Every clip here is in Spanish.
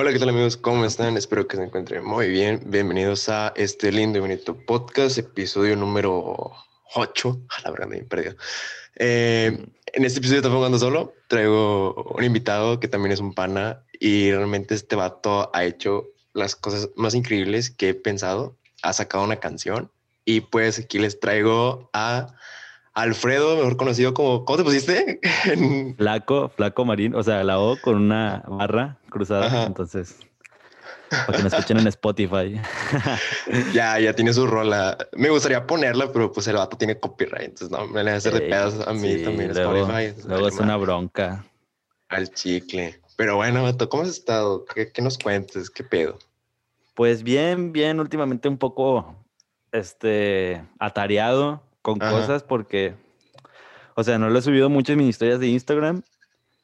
Hola, ¿qué tal amigos? ¿Cómo están? Espero que se encuentren muy bien. Bienvenidos a este lindo y bonito podcast, episodio número 8. A la verdad me he perdido. Eh, en este episodio estoy jugando solo. Traigo un invitado que también es un pana y realmente este vato ha hecho las cosas más increíbles que he pensado. Ha sacado una canción y pues aquí les traigo a Alfredo, mejor conocido como, ¿cómo te pusiste? Flaco, Flaco Marín, o sea, la O con una barra cruzada, entonces, para que nos escuchen en Spotify. ya, ya tiene su rola. Me gustaría ponerla, pero pues el vato tiene copyright, entonces no, me le hace de pedas a mí también luego, Spotify. Luego es una bronca. Al chicle. Pero bueno, vato, ¿cómo has estado? ¿Qué, ¿Qué, nos cuentes? ¿Qué pedo? Pues bien, bien, últimamente un poco, este, atareado con cosas porque, o sea, no lo he subido mucho en mis historias de Instagram,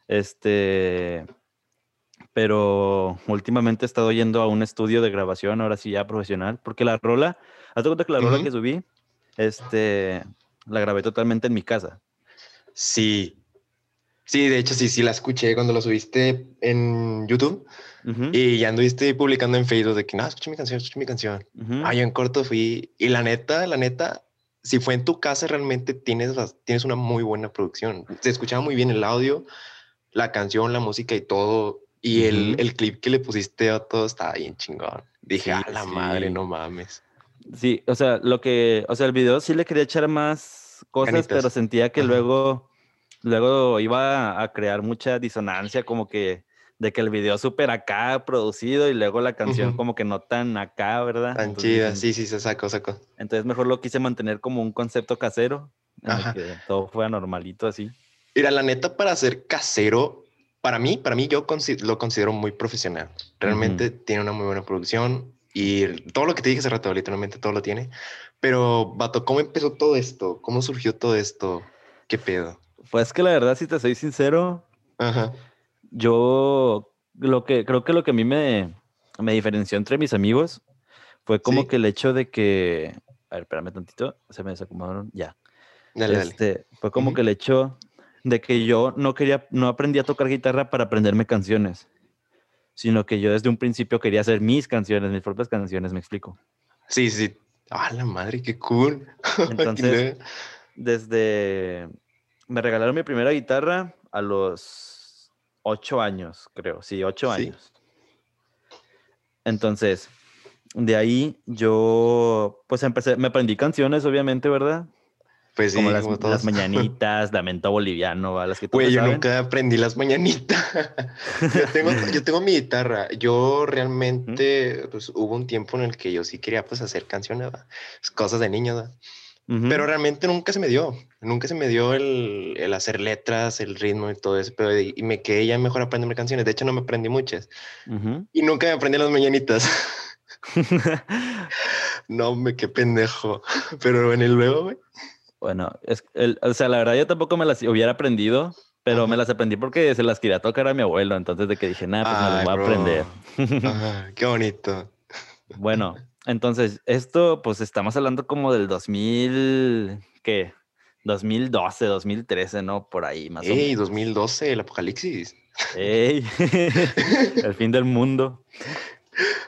este, pero últimamente he estado yendo a un estudio de grabación, ahora sí ya profesional, porque la rola, hazte cuenta que la rola que subí, este, la grabé totalmente en mi casa. Sí, sí, de hecho sí, sí la escuché cuando la subiste en YouTube. Y ya anduviste publicando en Facebook de que, no, escuché mi canción, escuché mi canción. Uh en corto fui. Y la neta, la neta, si fue en tu casa, realmente tienes, tienes una muy buena producción. Se escuchaba muy bien el audio, la canción, la música y todo. Y el, el, clip que le pusiste a todo estaba bien chingón. Dije, a la madre, no mames. Sí, o sea, lo que, o sea, el video sí le quería echar más cosas, pero sentía que luego, luego iba a crear mucha disonancia, como que de que el video súper acá producido y luego la canción como que no tan acá, ¿verdad? Tan chida, sí, sí, se sacó, sacó. Entonces mejor lo quise mantener como un concepto casero, que todo fuera normalito así. Mira, la neta, para ser casero, para mí, para mí yo lo considero muy profesional. Realmente tiene una muy buena producción y todo lo que te dije hace rato, literalmente todo lo tiene. Pero, Vato, ¿cómo empezó todo esto? ¿Cómo surgió todo esto? ¿Qué pedo? Pues que la verdad, si te soy sincero, Ajá yo lo que creo que lo que a mí me, me diferenció entre mis amigos fue como que el hecho de que, a ver, espérame tantito, se me desacomodaron, ya. Dale, este, Fue como que el hecho de que yo no quería, no aprendí a tocar guitarra para aprenderme canciones, sino que yo desde un principio quería hacer mis canciones, mis propias canciones, me explico. Sí, sí. Ah, la madre, qué cool. Entonces, desde, me regalaron mi primera guitarra a los ocho años, creo. Sí, ocho años. Entonces, de ahí yo, pues empecé, me aprendí canciones, obviamente, ¿verdad? Pues sí, como las, las mañanitas, Lamento Boliviano, las que Güey, yo nunca aprendí las mañanitas. yo, tengo, yo tengo mi guitarra. Yo realmente, pues hubo un tiempo en el que yo sí quería pues hacer canciones, cosas de Pero realmente nunca se me dio, nunca se me dio el, el hacer letras, el ritmo y todo eso, pero y, me quedé ya mejor aprendiendo canciones. De hecho, no me aprendí muchas. Y nunca me aprendí las mañanitas. no, me qué pendejo. Pero en el luego, güey. Bueno, es, el, o sea, la verdad yo tampoco me las hubiera aprendido, pero me las aprendí porque se las quería tocar a mi abuelo. Entonces de que dije, nada, pues me las voy a aprender. qué bonito. Bueno, entonces, esto, pues estamos hablando como del 2000, ¿qué? 2012, 2013, ¿no? Por ahí, más o menos. 2012, el apocalipsis. ¡Ey! el fin del mundo.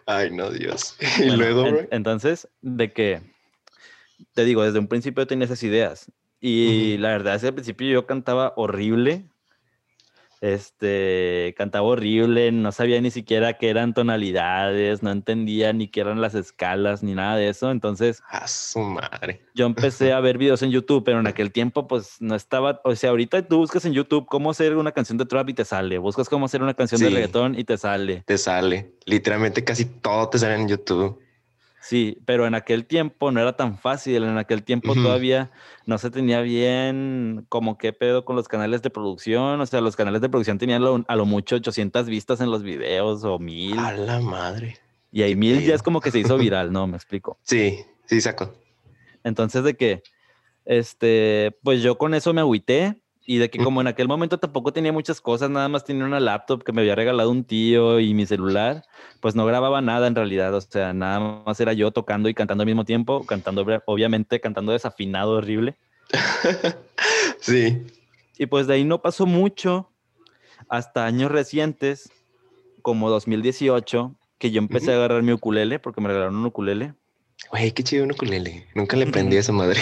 Ay, no, Dios. Y luego, Entonces, de que, te digo, desde un principio tenía esas ideas. Y la verdad, desde el principio yo cantaba horrible este, cantaba horrible, no sabía ni siquiera qué eran tonalidades, no entendía ni qué eran las escalas, ni nada de eso. Entonces, a su madre. Yo empecé a ver videos en YouTube, pero en aquel tiempo, pues no estaba. O sea, ahorita tú buscas en YouTube cómo hacer una canción de trap y te sale. Buscas cómo hacer una canción de reggaetón y te sale. Te sale. Literalmente casi todo te sale en YouTube. Sí, pero en aquel tiempo no era tan fácil, en aquel tiempo todavía no se tenía bien como qué pedo con los canales de producción, o sea, los canales de producción tenían a lo mucho 800 vistas en los videos o mil. A la madre. Y ahí mil ya es como que se hizo viral, ¿no? Me explico. Sí, sí, saco. Entonces de que, este, pues yo con eso me agüité y de que como en aquel momento tampoco tenía muchas cosas, nada más tenía una laptop que me había regalado un tío y mi celular, pues no grababa nada en realidad, o sea, nada más era yo tocando y cantando al mismo tiempo, cantando, obviamente cantando desafinado horrible. sí. Y pues de ahí no pasó mucho hasta años recientes, como 2018 que yo empecé a agarrar mi ukulele porque me regalaron un ukulele. Güey, qué chido un ukulele. Nunca le prendí a esa madre.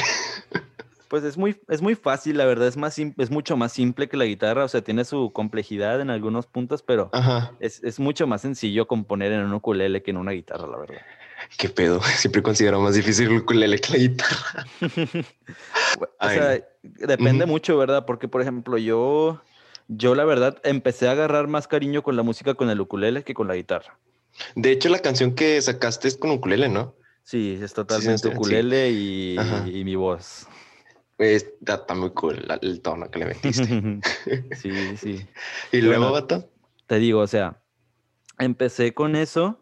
Pues es muy, es muy fácil, la verdad, es, más es mucho más simple que la guitarra, o sea, tiene su complejidad en algunos puntos, pero es, es, mucho más sencillo componer en un ukulele que en una guitarra, la verdad. ¿Qué pedo? Siempre considero más difícil el ukulele que la guitarra. o sea, depende mucho, ¿verdad? Porque, por ejemplo, yo, yo la verdad empecé a agarrar más cariño con la música con el ukulele que con la guitarra. De hecho, la canción que sacaste es con ukulele, ¿no? Sí, es totalmente ukulele y, mi voz. Está, muy cool el tono que le metiste. sí, sí. ¿Y luego, Bato? Te digo, o sea, empecé con eso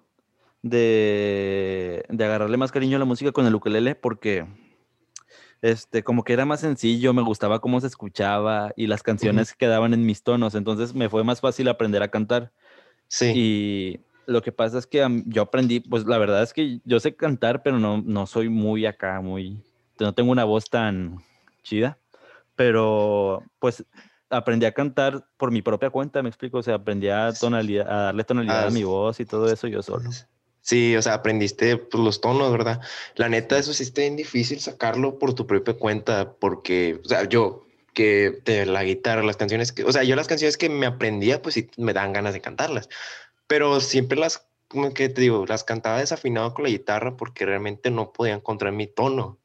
de, de agarrarle más cariño a la música con el ukulele porque este, como que era más sencillo, me gustaba cómo se escuchaba y las canciones quedaban en mis tonos, entonces me fue más fácil aprender a cantar. Sí. Y lo que pasa es que yo aprendí, pues la verdad es que yo sé cantar, pero no, no soy muy acá, muy, no tengo una voz tan chida, pero pues aprendí a cantar por mi propia cuenta, me explico, o sea, aprendí a, tonalidad, a darle tonalidad a mi voz y todo eso yo solo. Sí, o sea, aprendiste pues, los tonos, ¿verdad? La neta, eso sí está bien difícil sacarlo por tu propia cuenta, porque, o sea, yo que de la guitarra, las canciones que, o sea, yo las canciones que me aprendía, pues sí me dan ganas de cantarlas, pero siempre las, como que te digo, las cantaba desafinado con la guitarra porque realmente no podía encontrar mi tono.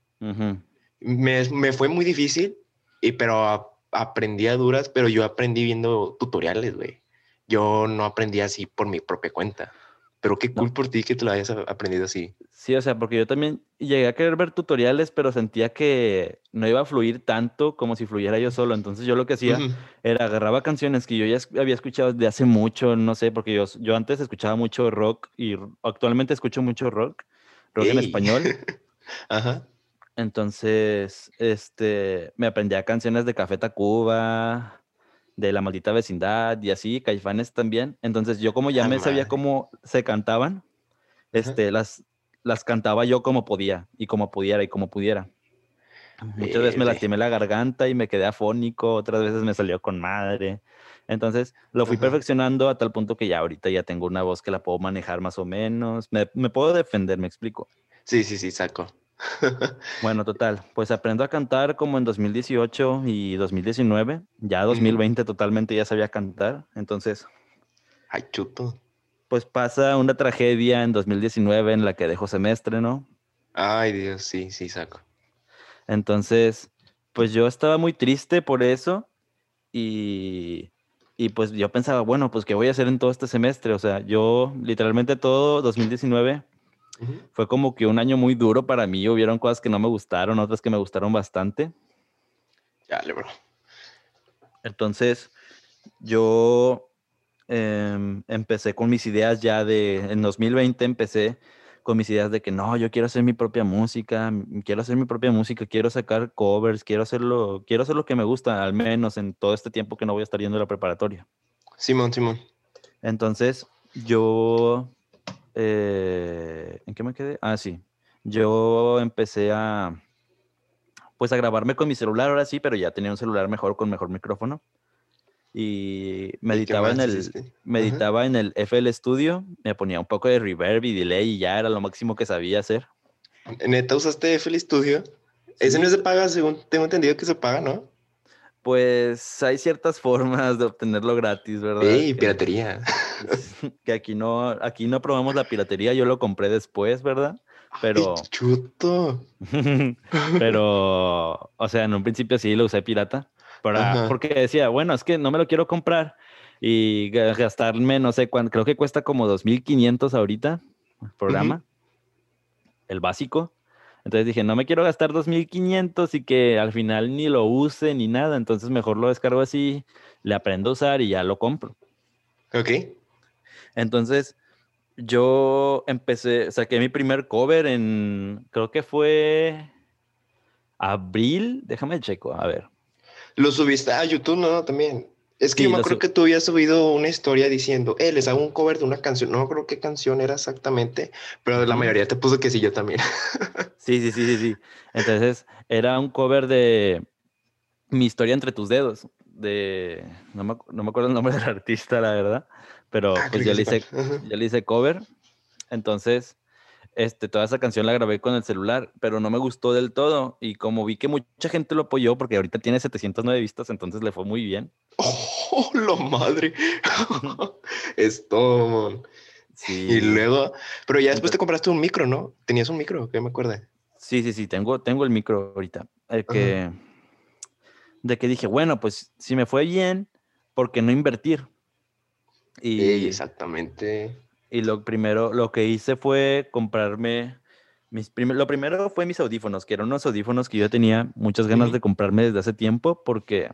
Me, me, fue muy difícil, y, pero aprendí a duras, pero yo aprendí viendo tutoriales, güey. Yo no aprendí así por mi propia cuenta. Pero qué cool por ti que te lo hayas aprendido así. Sí, o sea, porque yo también llegué a querer ver tutoriales, pero sentía que no iba a fluir tanto como si fluyera yo solo. Entonces yo lo que hacía era agarraba canciones que yo ya había escuchado de hace mucho, no sé, porque yo, yo antes escuchaba mucho rock y actualmente escucho mucho rock, rock en español. Ajá. Entonces, este, me aprendía canciones de Café Tacuba, de la maldita vecindad y así, Caifanes también. Entonces yo como ya ah, me sabía cómo se cantaban, este, las, las cantaba yo como podía y como pudiera y como pudiera. Muchas veces me lastimé la garganta y me quedé afónico, otras veces me salió con madre. Entonces lo fui perfeccionando a tal punto que ya ahorita ya tengo una voz que la puedo manejar más o menos. Me, me puedo defender, me explico. Sí, sí, sí, saco. Bueno, total, pues aprendo a cantar como en 2018 y 2019. Ya 2020 totalmente ya sabía cantar. Entonces. Ay, chuto. Pues pasa una tragedia en 2019 en la que dejo semestre, ¿no? Ay, Dios, sí, sí, saco. Entonces, pues yo estaba muy triste por eso y, y pues yo pensaba, bueno, pues ¿qué voy a hacer en todo este semestre? O sea, yo literalmente todo 2019 fue como que un año muy duro para mí. Hubieron cosas que no me gustaron, otras que me gustaron bastante. Ya, bro. Entonces, yo em, empecé con mis ideas ya de, en 2020 empecé con mis ideas de que no, yo quiero hacer mi propia música, quiero hacer mi propia música, quiero sacar covers, quiero hacerlo, quiero hacer lo que me gusta, al menos en todo este tiempo que no voy a estar yendo a la preparatoria. Simón, Simón. Entonces, yo eh, ¿En qué me quedé? Ah, sí. Yo empecé a, pues a grabarme con mi celular ahora sí, pero ya tenía un celular mejor con mejor micrófono. Y meditaba en el meditaba en el FL Studio, me ponía un poco de reverb y delay y ya era lo máximo que sabía hacer. ¿Neta usaste FL Studio? Ese no se paga, según tengo entendido que se paga, ¿no? Pues hay ciertas formas de obtenerlo gratis, ¿verdad? Sí, piratería. Que aquí no, aquí no probamos la piratería, yo lo compré después, ¿verdad? Pero. chuto. pero, o sea, en un principio sí lo usé pirata. Para, porque decía, bueno, es que no me lo quiero comprar y gastarme, no sé cuánto, creo que cuesta como 2.500 ahorita el programa, el básico. Entonces dije, no me quiero gastar 2.500 y que al final ni lo use ni nada. Entonces mejor lo descargo así, le aprendo a usar y ya lo compro. Ok. Entonces yo empecé, saqué mi primer cover en, creo que fue abril. Déjame checo, a ver. Lo subiste a YouTube, ¿no? También. Es que yo me acuerdo que tú habías subido una historia diciendo, eh, les hago un cover de una canción. No me acuerdo qué canción era exactamente, pero la mayoría te puso que sí, yo también. sí, sí, sí, sí, sí. Entonces, era un cover de Mi historia entre tus dedos. De. No me, no me acuerdo el nombre del artista, la verdad. pero ah, pues yo le, hice, yo le hice cover. Entonces, este, toda esa canción la grabé con el celular, pero no me gustó del todo. Y como vi que mucha gente lo apoyó, porque ahorita tiene 709 vistas, entonces le fue muy bien. ¡Oh, lo madre! es todo, Sí. Y luego, pero ya después te compraste un micro, ¿no? Tenías un micro, que me acuerdo. Sí, sí, sí, tengo, tengo el micro ahorita. que, de que dije, bueno, pues si me fue bien, ¿por qué no invertir? Y, exactamente. Y lo primero, lo que hice fue comprarme mis lo primero fue mis audífonos, que eran unos audífonos que yo tenía muchas ganas de comprarme desde hace tiempo porque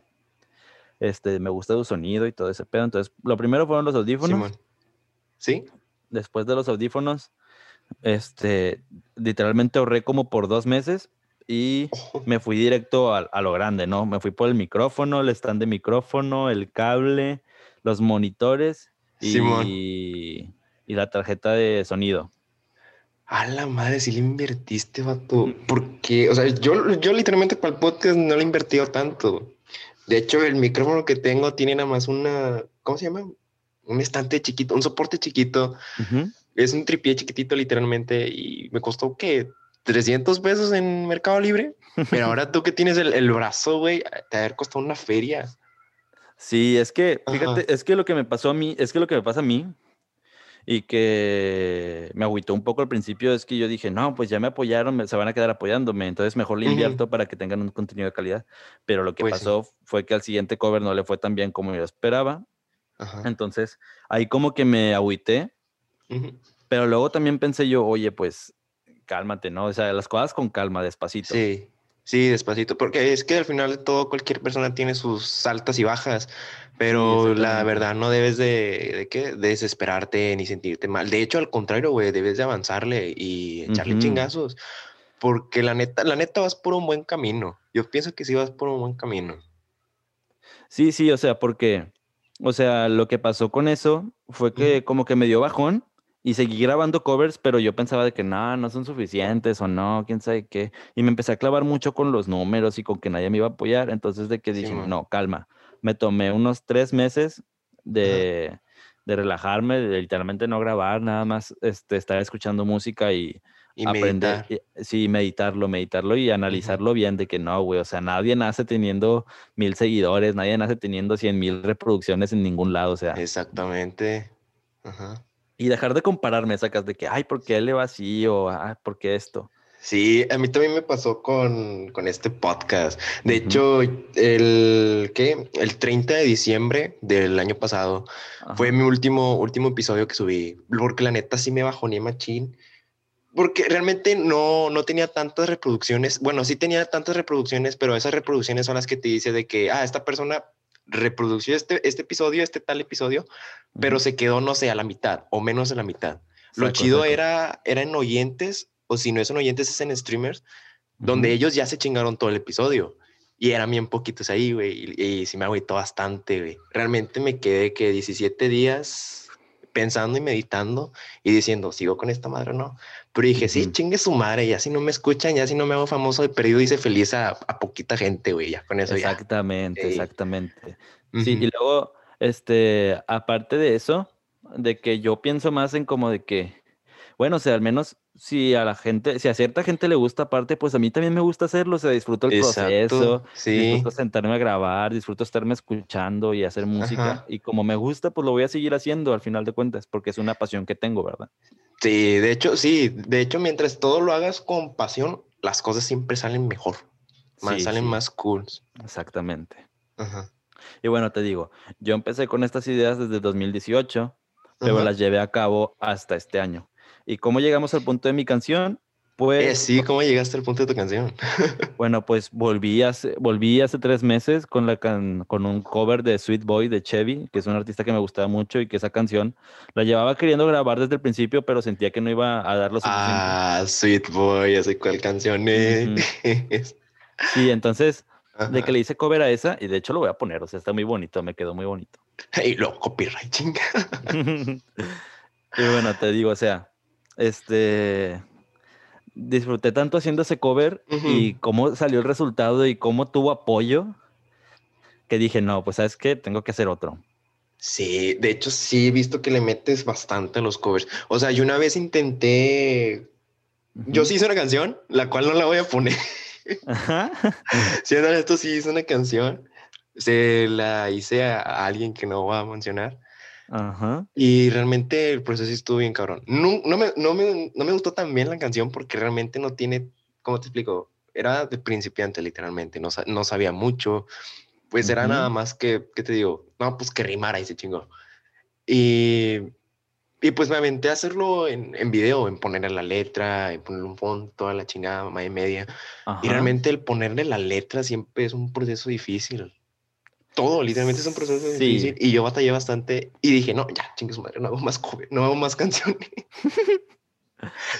este, me gusta su sonido y todo ese pedo. Entonces, lo primero fueron los audífonos. ¿Sí? después de los audífonos, este, literalmente ahorré como por dos meses y me fui directo a, lo grande, ¿no? Me fui por el micrófono, el stand de micrófono, el cable, los monitores y, y la tarjeta de sonido. A la madre, si le invertiste, vato. Porque, o sea, yo, yo literalmente para el podcast no le he invertido tanto. De hecho, el micrófono que tengo tiene nada más una, ¿cómo se llama? un estante chiquito, un soporte chiquito. Es un tripié chiquitito literalmente y me costó que 300 pesos en Mercado Libre. Pero ahora tú que tienes el, brazo, güey, te haber costado una feria. Sí, es que, fíjate, es que lo que me pasó a mí, es que lo que me pasa a mí y que me agüitó un poco al principio es que yo dije, no, pues ya me apoyaron, se van a quedar apoyándome, entonces mejor le invierto para que tengan un contenido de calidad. Pero lo que pues pasó fue que al siguiente cover no le fue tan bien como yo esperaba. Entonces, ahí como que me agüité, pero luego también pensé yo, oye, pues cálmate, ¿no? O sea, las cosas con calma, despacito. Sí, sí, despacito, porque es que al final de todo cualquier persona tiene sus altas y bajas, pero la verdad no debes de, de, desesperarte ni sentirte mal. De hecho, al contrario, güey, debes de avanzarle y echarle chingazos, porque la neta, la neta vas por un buen camino. Yo pienso que sí vas por un buen camino. Sí, sí, o sea, porque o sea, lo que pasó con eso fue que como que me dio bajón y seguí grabando covers, pero yo pensaba de que no, no son suficientes o no, quién sabe qué. Y me empecé a clavar mucho con los números y con que nadie me iba a apoyar. Entonces de que dije, no, calma. Me tomé unos tres meses de, de relajarme, de literalmente no grabar, nada más este, estar escuchando música y, y aprender, sí, meditarlo, meditarlo y analizarlo bien de que no, güey, o sea, nadie nace teniendo mil seguidores, nadie nace teniendo cien mil reproducciones en ningún lado, o sea. Exactamente. Ajá. Y dejar de compararme, sacas de que, ay, ¿por qué él le va así? O, ay, ¿por qué esto? Sí, a mí también me pasó con, con este podcast. De hecho, el, ¿qué? el 30 de diciembre del año pasado fue mi último, último episodio que subí, porque la neta sí me bajó ni machín porque realmente no, no tenía tantas reproducciones. Bueno, sí tenía tantas reproducciones, pero esas reproducciones son las que te dice de que, ah, esta persona reprodució este, este episodio, este tal episodio, pero se quedó, no sé, a la mitad o menos de la mitad. Lo chido era, era en oyentes, o si no es en oyentes, es en streamers, donde ellos ya se chingaron todo el episodio. Y eran bien poquitos ahí, güey. Y, y sí me agüitó bastante, güey. Realmente me quedé que 17 días pensando y meditando y diciendo, ¿sigo con esta madre o no? Pero dije, sí, chingue su madre, ya si no me escuchan, ya si no me hago famoso de perdido, hice feliz a, poquita gente, güey, ya con eso exactamente, Exactamente, Sí, y luego, este, aparte de eso, de que yo pienso más en como de que, bueno, o sea, al menos si a la gente, si a cierta gente le gusta aparte, pues a mí también me gusta hacerlo, o sea, disfruto el proceso, disfruto sentarme a grabar, disfruto estarme escuchando y hacer música, y como me gusta, pues lo voy a seguir haciendo al final de cuentas, porque es una pasión que tengo, ¿verdad? Sí, de hecho, sí, de hecho, mientras todo lo hagas con pasión, las cosas siempre salen mejor, más, salen más cool. Exactamente. Y bueno, te digo, yo empecé con estas ideas desde 2018, pero las llevé a cabo hasta este año. ¿Y cómo llegamos al punto de mi canción? Pues, eh, sí, ¿cómo llegaste al punto de tu canción? bueno, pues volví hace, volví hace tres meses con, la con un cover de Sweet Boy de Chevy, que es un artista que me gustaba mucho y que esa canción la llevaba queriendo grabar desde el principio, pero sentía que no iba a dar lo suficiente. Ah, Sweet Boy, ya sé cuál canción es. sí, entonces, de que le hice cover a esa, y de hecho lo voy a poner, o sea, está muy bonito, me quedó muy bonito. Y lo copyright, chinga. y bueno, te digo, o sea, este, disfruté tanto haciendo ese cover y cómo salió el resultado y cómo tuvo apoyo, que dije, no, pues sabes qué, tengo que hacer otro. Sí, de hecho sí he visto que le metes bastante a los covers. O sea, yo una vez intenté, yo sí hice una canción, la cual no la voy a poner. Ajá. Siendo esto sí hice una canción, se la hice a, alguien que no va a mencionar. Ajá. Y realmente el proceso estuvo bien cabrón. No, no, me, no, me, no me gustó tan bien la canción porque realmente no tiene, ¿cómo te explico? Era de principiante literalmente, no, no sabía mucho. Pues era nada más que, ¿qué te digo? No, pues que rimara y se chingó. Y, y pues me aventé a hacerlo en, en video, en ponerle la letra, en ponerle un fondo, toda la chingada, más y media. Y realmente el ponerle la letra siempre es un proceso difícil. Todo, literalmente es un proceso difícil. Y yo batallé bastante y dije, no, ya, chingue su madre, no hago más, no hago más canciones.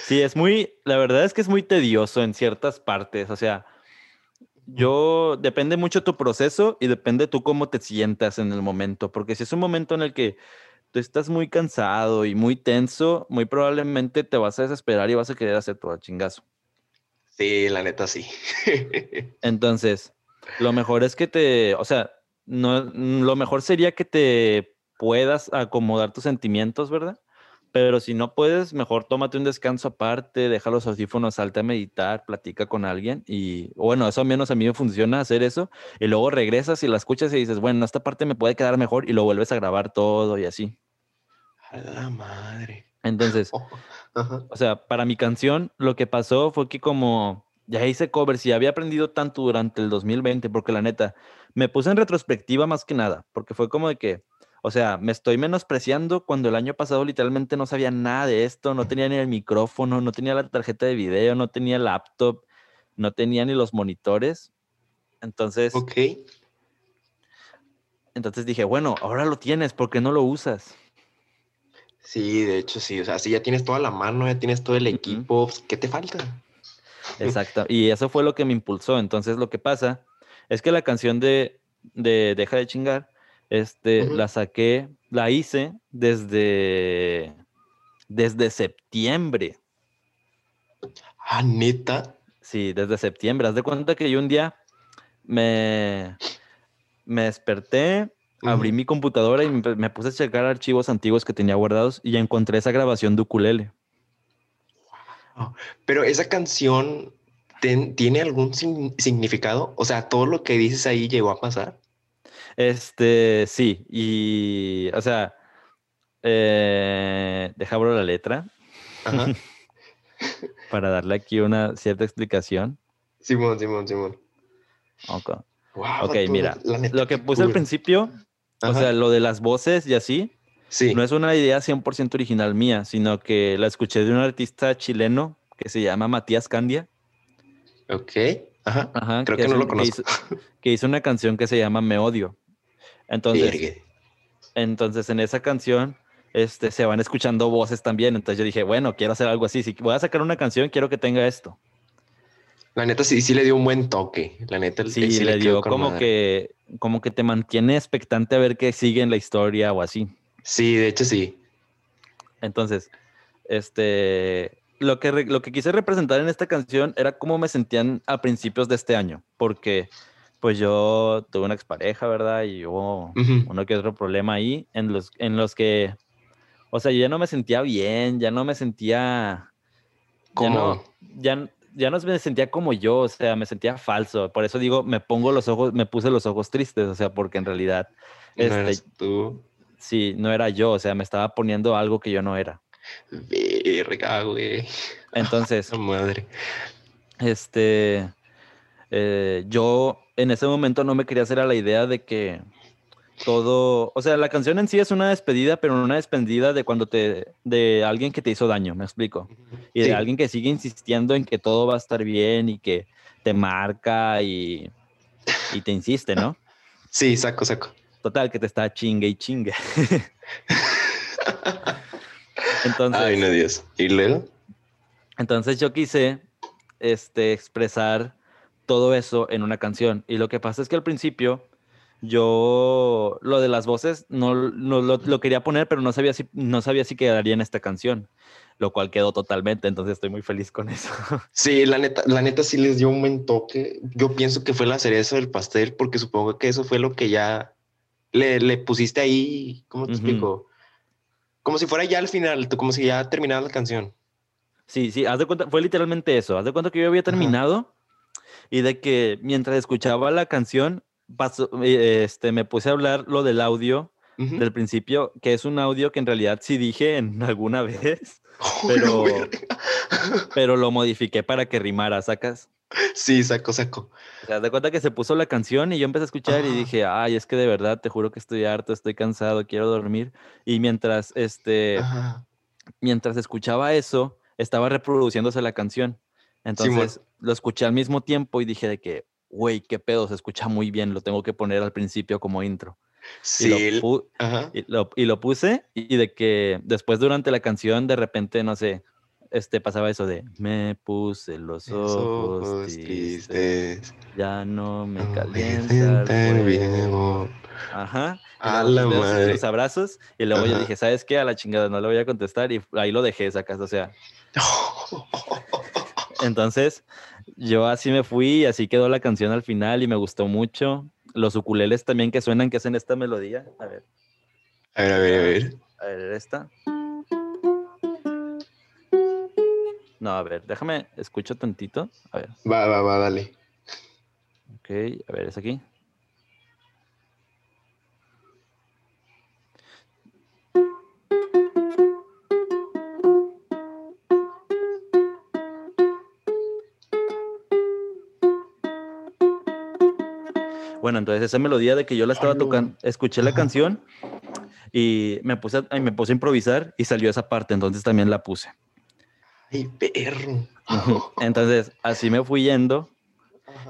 Sí, es muy, la verdad es que es muy tedioso en ciertas partes. O sea, yo, depende mucho tu proceso y depende tú cómo te sientas en el momento, porque si es un momento en el que tú estás muy cansado y muy tenso, muy probablemente te vas a desesperar y vas a querer hacer todo el chingazo. Sí, la neta sí. Entonces, lo mejor es que te, o sea, no, lo mejor sería que te puedas acomodar tus sentimientos, ¿verdad? Pero si no puedes, mejor tómate un descanso aparte, deja los audífonos, salte a meditar, platica con alguien. Y bueno, eso al menos a mí me funciona hacer eso. Y luego regresas y la escuchas y dices, bueno, esta parte me puede quedar mejor y lo vuelves a grabar todo y así. A la madre. Entonces, oh, o sea, para mi canción, lo que pasó fue que como ya hice covers y había aprendido tanto durante el 2020, porque la neta, me puse en retrospectiva más que nada, porque fue como de que o sea, me estoy menospreciando cuando el año pasado literalmente no sabía nada de esto, no tenía ni el micrófono, no tenía la tarjeta de video, no tenía el laptop, no tenía ni los monitores. Entonces... Ok. Entonces dije, bueno, ahora lo tienes, ¿por qué no lo usas? Sí, de hecho sí, o sea, si ya tienes toda la mano, ya tienes todo el equipo, pues, ¿qué te falta? Exacto, y eso fue lo que me impulsó. Entonces lo que pasa es que la canción de, de Deja de chingar este, la saqué, la hice desde, desde septiembre. Ah, neta. Sí, desde septiembre. Haz de cuenta que yo un día me, me desperté, abrí mi computadora y me, puse a checar archivos antiguos que tenía guardados y encontré esa grabación de ukulele. Pero esa canción tiene algún significado? O sea, todo lo que dices ahí llegó a pasar. Este, sí, y, o sea, eh, deja la letra para darle aquí una cierta explicación. Simón, Simón, Simón. Ok, okay mira, lo que puse al principio, o sea, lo de las voces y así, sí. no es una idea 100% original mía, sino que la escuché de un artista chileno que se llama Matías Candia. Ok, ajá. Creo que, no lo conozco. que hizo una canción que se llama Me Odio. Entonces, entonces en esa canción este, se van escuchando voces también. Entonces yo dije, bueno, quiero hacer algo así. Si voy a sacar una canción, quiero que tenga esto. La neta sí, sí le dio un buen toque. La neta sí, sí le, dio como que, como que te mantiene expectante a ver qué sigue en la historia o así. Sí, de hecho sí. Entonces, este, lo que, lo que quise representar en esta canción era cómo me sentían a principios de este año, porque pues yo tuve una expareja, ¿verdad? Y hubo uno que otro problema ahí en los, en los que, o sea, yo ya no me sentía bien, ya no me sentía... como Ya no, ya, no me sentía como yo, o sea, me sentía falso. Por eso digo, me pongo los ojos, me puse los ojos tristes, o sea, porque en realidad... este, tú. Sí, no era yo, o sea, me estaba poniendo algo que yo no era. Verga, güey. Entonces... madre. Este... Eh, yo en ese momento no me quería hacer a la idea de que todo, o sea, la canción en sí es una despedida, pero una despedida de cuando te, de alguien que te hizo daño, me explico. Y de alguien que sigue insistiendo en que todo va a estar bien y que te marca y, y te insiste, ¿no? Sí, saco, saco. Total, que te está chingue y chingue. entonces. Ay, no Dios. ¿Y luego? Entonces yo quise este, expresar todo eso en una canción. Y lo que pasa es que al principio yo lo de las voces no, lo, quería poner, pero no sabía, si, no sabía si quedaría en esta canción, lo cual quedó totalmente, entonces estoy muy feliz con eso. Sí, la neta, la neta sí les dio un buen toque. Yo pienso que fue la cereza del pastel, porque supongo que eso fue lo que ya le, le pusiste ahí, ¿cómo te explico? Como si fuera ya al final, como si ya terminara la canción. Sí, sí, haz de cuenta, fue literalmente eso. Haz de cuenta que yo había terminado y de que mientras escuchaba la canción, pasó, eh, este, me puse a hablar lo del audio del principio, que es un audio que en realidad sí dije en alguna vez, pero, pero lo modifiqué para que rimara, ¿sacas? Sí, saco, saco. O sea, de cuenta que se puso la canción y yo empecé a escuchar y dije, ay, es que de verdad, te juro que estoy harto, estoy cansado, quiero dormir. Y mientras, este, mientras escuchaba eso, estaba reproduciéndose la canción. Entonces lo escuché al mismo tiempo y dije de que, güey, qué pedo, se escucha muy bien, lo tengo que poner al principio como intro. Sí. Y lo, y lo, puse y de que después durante la canción de repente, no sé, este pasaba eso de me puse los ojos, tristes, ya no me calienta el Ajá. A la madre. Los abrazos y luego yo dije, ¿sabes qué? A la chingada no le voy a contestar y ahí lo dejé, sacas, o sea. Entonces, yo así me fui y así quedó la canción al final y me gustó mucho. Los ukuleles también que suenan, que hacen esta melodía. A ver. A ver, a ver, a ver. A ver, esta. No, a ver, déjame, escucho tantito. A ver. Va, va, va, dale. Ok, a ver, es aquí. Bueno, entonces esa melodía de que yo la estaba tocando, escuché la canción y me puse, a, me puse a improvisar y salió esa parte, entonces también la puse. Ay, perro. Entonces, así me fui yendo.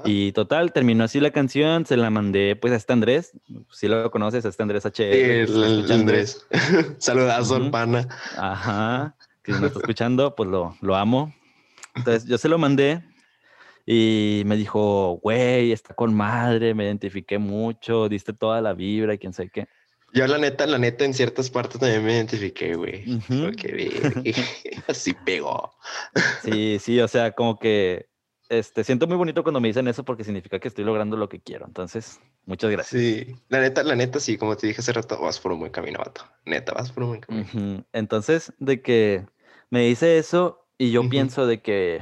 Y total, terminó así la canción, se la mandé pues a este Andrés, si lo conoces, a este Andrés HR. Sí, el, Andrés. Saludazo al pana. Ajá, que si me está escuchando, pues lo, lo amo. Entonces yo se lo mandé y me dijo, güey, está con madre, me identifiqué mucho, diste toda la vibra y quién sabe qué. Yo la neta, la neta, en ciertas partes también me identifiqué, güey. Porque así pegó. Sí, sí, o sea, como que este, siento muy bonito cuando me dicen eso porque significa que estoy logrando lo que quiero. Entonces, muchas gracias. Sí, la neta, la neta, sí, como te dije hace rato, vas por un buen camino, vato. Neta, vas por un buen camino. Entonces, de que me dice eso y yo pienso de que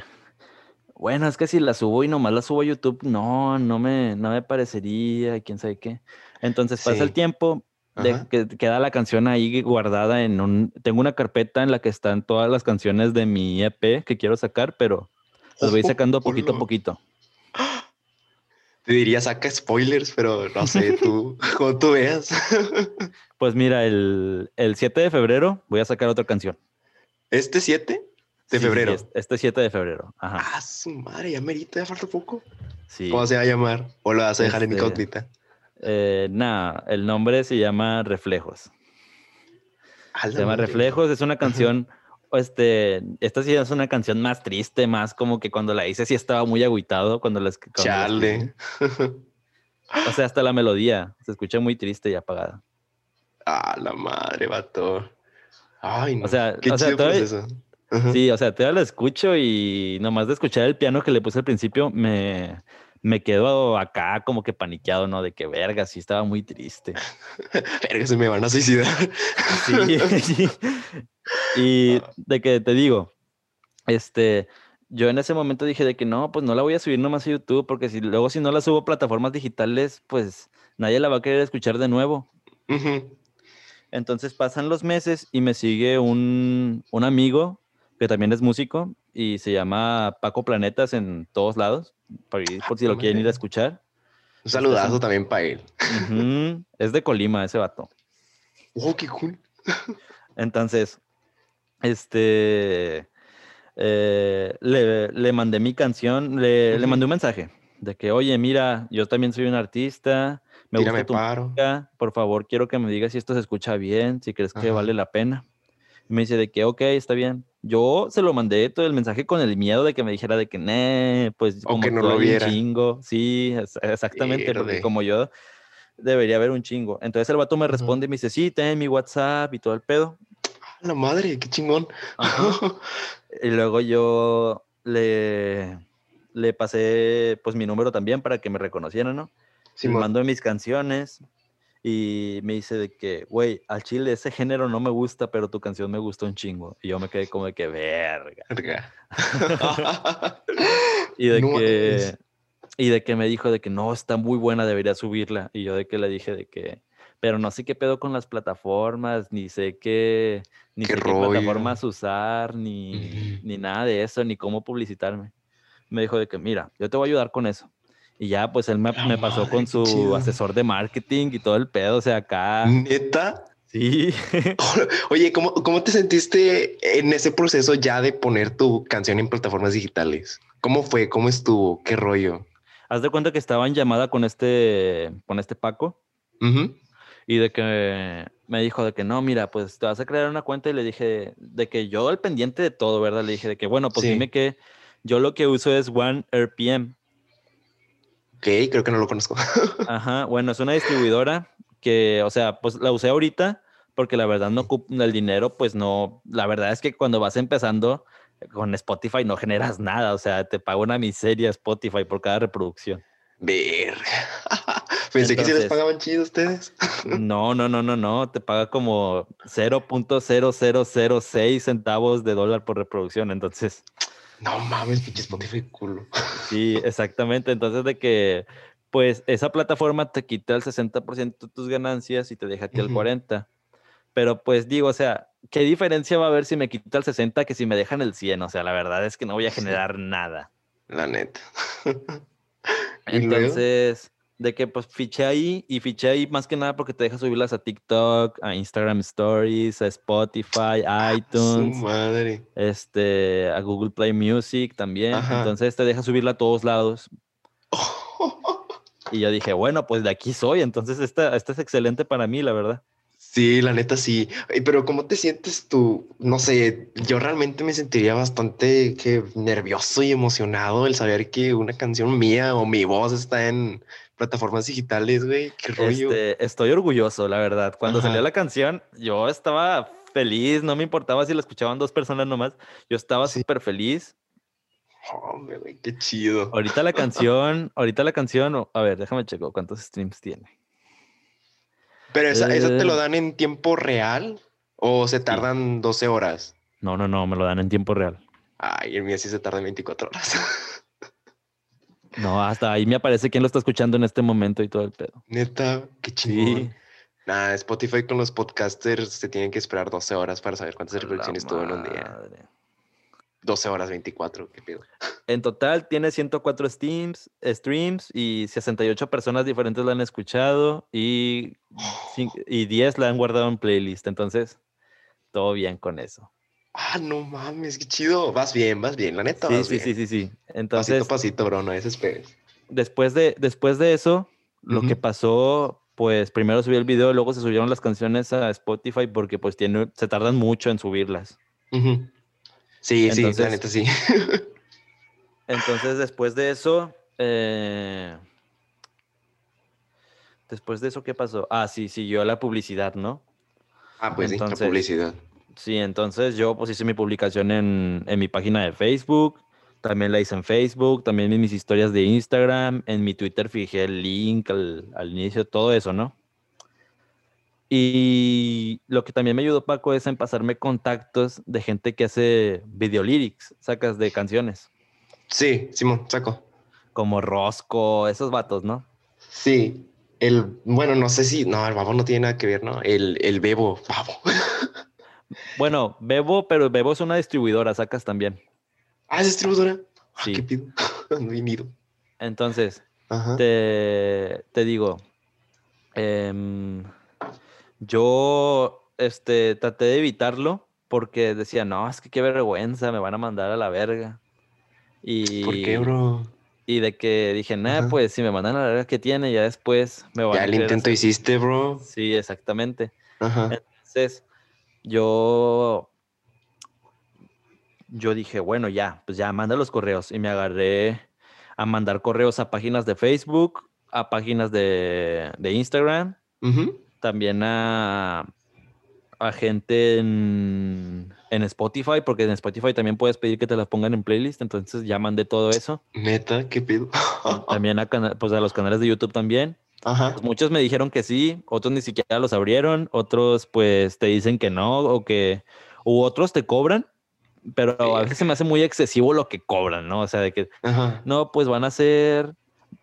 bueno, es que si la subo y nomás la subo a YouTube, no, no me, no me parecería, quién sabe qué. Entonces pasa el tiempo, de, que queda la canción ahí guardada en un, tengo una carpeta en la que están todas las canciones de mi EP que quiero sacar, pero las voy sacando poquito a poquito. Te diría saca spoilers, pero no sé, tú, como tú veas. pues mira, el, el 7 de febrero voy a sacar otra canción. ¿Este 7? De febrero. este 7 de febrero. Ajá. Ah, su madre, ya merita, ya falta poco. Sí. ¿Cómo se va a llamar? ¿O lo vas a dejar en este, incógnita? Eh, nada, el nombre se llama Reflejos. Se llama Reflejos, es una canción. Este, esta sí es una canción más triste, más como que cuando la hice sí estaba muy agüitado cuando la Chale. o sea, hasta la melodía se escucha muy triste y apagada. Ah, la madre, vato. Ay, no. O sea, Qué o sea, eso. Sí, o sea, te la escucho y nomás de escuchar el piano que le puse al principio, me, me quedo acá como que paniqueado, ¿no? De que verga, sí estaba muy triste. verga, se me van a suicidar. sí, Y ah. de que te digo, este, yo en ese momento dije de que no, pues no la voy a subir nomás a YouTube, porque si luego si no la subo a plataformas digitales, pues nadie la va a querer escuchar de nuevo. Entonces pasan los meses y me sigue un, un amigo que también es músico y se llama Paco Planetas en todos lados, por, por si lo quieren ir a escuchar. Un saludazo también para él. Es de Colima ese vato. Oh, qué cool. Entonces, este, eh, le, mandé mi canción, le, le, mandé un mensaje de que, oye, mira, yo también soy un artista, me gusta tu música, por favor, quiero que me digas si esto se escucha bien, si crees que vale la pena. Y me dice de que, ok, está bien. Yo se lo mandé todo el mensaje con el miedo de que me dijera de que, nee, pues como que no lo viera. un chingo. Sí, exactamente, porque como yo debería haber un chingo. Entonces el vato me responde y me dice, sí, ten mi WhatsApp y todo el pedo. La madre, qué chingón. y luego yo le, le pasé pues mi número también para que me reconocieran, ¿no? Sí, me mandó mis canciones Y me dice de que, güey, al chile ese género no me gusta, pero tu canción me gustó un chingo. Y yo me quedé como de que, verga. y de que... Y de que me dijo de que no, está muy buena, debería subirla. Y yo de que le dije de que, pero no sé qué pedo con las plataformas, ni sé qué, ni sé qué plataformas usar, ni, ni nada de eso, ni cómo publicitarme. Me dijo de que, mira, yo te voy a ayudar con eso. Y ya, pues él me, me pasó con su asesor de marketing y todo el pedo, o sea, acá. ¿Neta? Sí. Oye, ¿cómo, ¿cómo te sentiste en ese proceso ya de poner tu canción en plataformas digitales? ¿Cómo fue? ¿Cómo estuvo? ¿Qué rollo? Haz de cuenta que estaba en llamada con este, con este Paco. Y de que me dijo de que no, mira, pues te vas a crear una cuenta y le dije de que yo al pendiente de todo, ¿verdad? Le dije de que, bueno, pues dime que yo lo que uso es One RPM. Ok, creo que no lo conozco. Ajá, bueno, es una distribuidora que, o sea, pues la usé ahorita porque la verdad no el dinero, pues no, la verdad es que cuando vas empezando con Spotify no generas nada, o sea, te paga una miseria Spotify por cada reproducción. Ver. Pensé que si les pagaban chido ustedes. no, no, no, no, no. Te paga como 0.0006 centavos de dólar por reproducción. Entonces, no mames, pinche Spotify culo. Sí, exactamente. Entonces, de que, pues, esa plataforma te quita el 60% de tus ganancias y te deja aquí el 40%. Pero, pues, digo, o sea, ¿qué diferencia va a haber si me quita el 60% que si me dejan el 100%? O sea, la verdad es que no voy a generar nada. La neta. Entonces, de que pues fiché ahí y fiché ahí más que nada porque te deja subirlas a TikTok, a Instagram Stories, a Spotify, a iTunes, madre. este, a Google Play Music también. Entonces te deja subirla a todos lados. Y yo dije, bueno, pues de aquí soy, entonces esta, esta es excelente para mí, la verdad. Sí, la neta sí. Pero ¿cómo te sientes tú? No sé, yo realmente me sentiría bastante que nervioso y emocionado el saber que una canción mía o mi voz está en plataformas digitales, güey. Qué rollo. Este, estoy orgulloso, la verdad. Cuando salió la canción, yo estaba feliz, no me importaba si la escuchaban dos personas nomás. Yo estaba súper feliz. Hombre, güey, qué chido. Ahorita la canción, ahorita la canción, a ver, déjame checo cuántos streams tiene. Pero esa, te lo eh. dan en tiempo real o se tardan 12 horas? No, no, no, me lo dan en tiempo real. Ay, el mío sí se tarda 24 horas. No, hasta ahí me aparece quién lo está escuchando en este momento y todo el pedo. Neta, qué chingón. Sí. Nada, Spotify con los podcasters se tienen que esperar 12 horas para saber cuántas reproducciones tuvo en un día. 12 horas 24, qué pedo. En total tiene 104 streams, streams y 68 personas diferentes la han escuchado y, y 10 la han guardado en playlist. Entonces, todo bien con eso. Ah, no mames, qué chido. Vas bien, vas bien, la neta. Sí, sí, sí, sí, sí. Entonces, pasito, pasito, bro, no desesperes. Después de, después de eso, lo que pasó, pues primero subí el video, luego se subieron las canciones a Spotify porque pues tiene, se tardan mucho en subirlas. Sí, sí, la neta sí. entonces, después de eso, eh, después de eso, ¿qué pasó? Ah, sí, siguió la publicidad, ¿no? Ah, pues sí, la publicidad. Sí, entonces yo pues hice mi publicación en, mi página de Facebook, también la hice en Facebook, también en mis historias de Instagram, en mi Twitter fijé el link al, inicio, todo eso, ¿no? Y lo que también me ayudó Paco es en pasarme contactos de gente que hace video lyrics, sacas de canciones. Sí, Simón, saco. Como Rosco, esos vatos, ¿no? Sí, el, bueno, no sé si, no, el babo no tiene nada que ver, ¿no? El, el bebo, babo. Bueno, Bebo, pero Bebo es una distribuidora, sacas también. Ah, es distribuidora. Ah, sí. ¿Qué pido? Entonces, te, te, digo, em, yo este, traté de evitarlo porque decía, no, es que qué vergüenza, me van a mandar a la verga. Y, ¿Por qué, bro? Y de que dije, nada, pues si me mandan a la verga que tiene, ya después me van a. Ya el intento hiciste, bro. Sí, exactamente. Ajá. Entonces, yo, yo dije, bueno, ya, pues ya, manda los correos. Y me agarré a mandar correos a páginas de Facebook, a páginas de, Instagram, también a, a gente en, Spotify, porque en Spotify también puedes pedir que te las pongan en playlist, entonces ya mandé todo eso. Neta, ¿qué pido? también a, pues a los canales de YouTube también. Pues muchos me dijeron que sí, otros ni siquiera los abrieron, otros pues te dicen que no, o que, u otros te cobran, pero a veces se me hace muy excesivo lo que cobran, ¿no? O sea, de que, no, pues van a ser